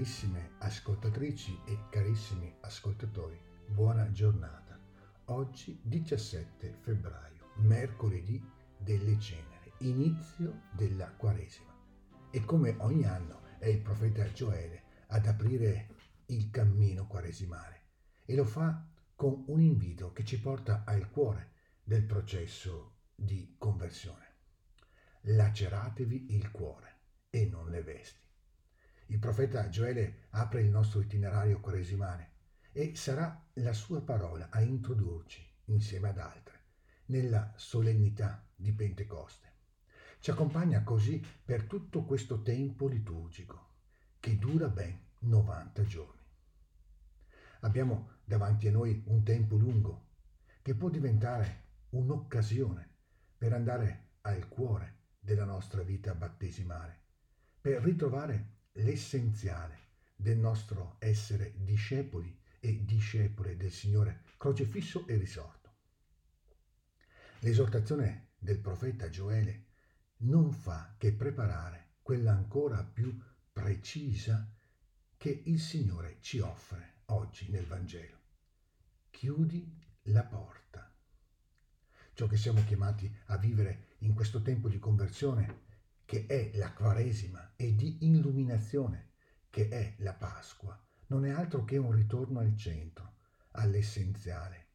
Carissime ascoltatrici e carissimi ascoltatori, buona giornata. Oggi 17 febbraio, mercoledì delle ceneri, inizio della Quaresima. E come ogni anno è il profeta Gioele ad aprire il cammino quaresimale e lo fa con un invito che ci porta al cuore del processo di conversione. Laceratevi il cuore e non le vesti. Il profeta Gioele apre il nostro itinerario quaresimale e sarà la sua parola a introdurci, insieme ad altre, nella solennità di Pentecoste. Ci accompagna così per tutto questo tempo liturgico, che dura ben 90 giorni. Abbiamo davanti a noi un tempo lungo, che può diventare un'occasione per andare al cuore della nostra vita battesimale, per ritrovare l'essenziale del nostro essere discepoli e discepole del Signore, crocefisso e risorto. L'esortazione del profeta Gioele non fa che preparare quella ancora più precisa che il Signore ci offre oggi nel Vangelo. Chiudi la porta. Ciò che siamo chiamati a vivere in questo tempo di conversione, che è la Quaresima, e di illuminazione, che è la Pasqua, non è altro che un ritorno al centro, all'essenziale,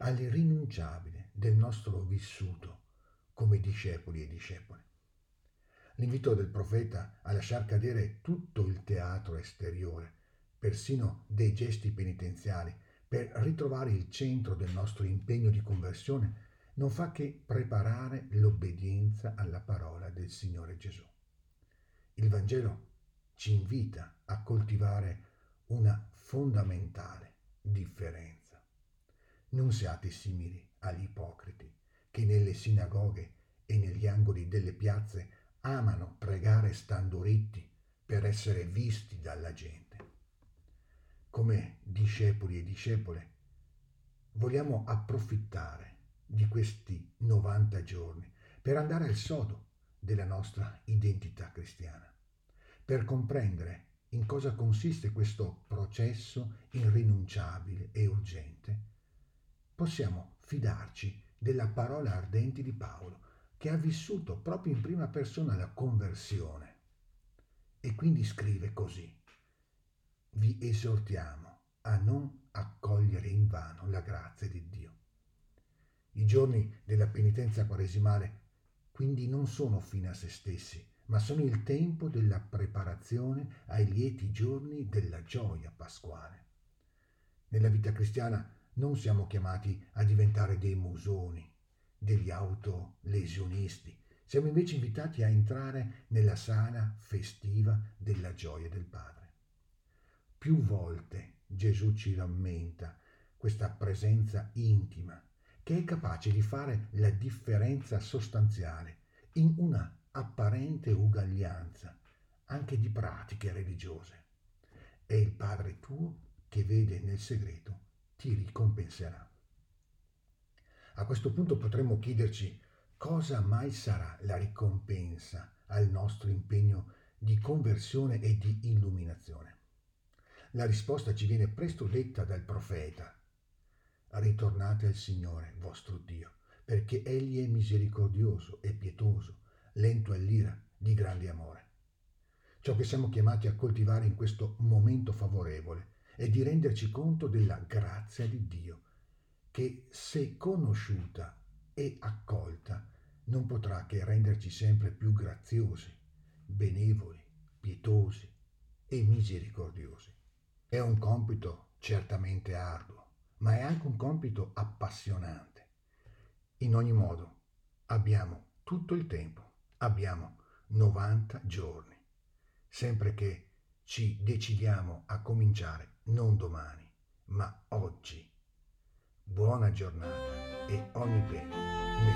all'irrinunciabile del nostro vissuto come discepoli e discepole. L'invito del profeta a lasciar cadere tutto il teatro esteriore, persino dei gesti penitenziali, per ritrovare il centro del nostro impegno di conversione, non fa che preparare l'obbedienza alla parola del Signore Gesù. Il Vangelo ci invita a coltivare una fondamentale differenza. Non siate simili agli ipocriti che nelle sinagoghe e negli angoli delle piazze amano pregare stando ritti per essere visti dalla gente. Come discepoli e discepole vogliamo approfittare di questi 90 giorni per andare al sodo della nostra identità cristiana, per comprendere in cosa consiste questo processo irrinunciabile e urgente, possiamo fidarci della parola ardente di Paolo, che ha vissuto proprio in prima persona la conversione. E quindi scrive così, vi esortiamo a non accogliere in vano la grazia di Dio. I giorni della penitenza quaresimale quindi non sono fine a se stessi, ma sono il tempo della preparazione ai lieti giorni della gioia pasquale. Nella vita cristiana non siamo chiamati a diventare dei musoni, degli autolesionisti, siamo invece invitati a entrare nella sala festiva della gioia del Padre. Più volte Gesù ci rammenta questa presenza intima che è capace di fare la differenza sostanziale in una apparente uguaglianza anche di pratiche religiose. E il Padre tuo che vede nel segreto ti ricompenserà. A questo punto potremmo chiederci cosa mai sarà la ricompensa al nostro impegno di conversione e di illuminazione. La risposta ci viene presto detta dal profeta. Ritornate al Signore vostro Dio, perché Egli è misericordioso e pietoso, lento all'ira, di grande amore. Ciò che siamo chiamati a coltivare in questo momento favorevole è di renderci conto della grazia di Dio, che se conosciuta e accolta non potrà che renderci sempre più graziosi, benevoli, pietosi e misericordiosi. È un compito certamente arduo, ma è anche un compito appassionante. In ogni modo, abbiamo tutto il tempo abbiamo 90 giorni, sempre che ci decidiamo a cominciare non domani, ma oggi. Buona giornata e ogni bene.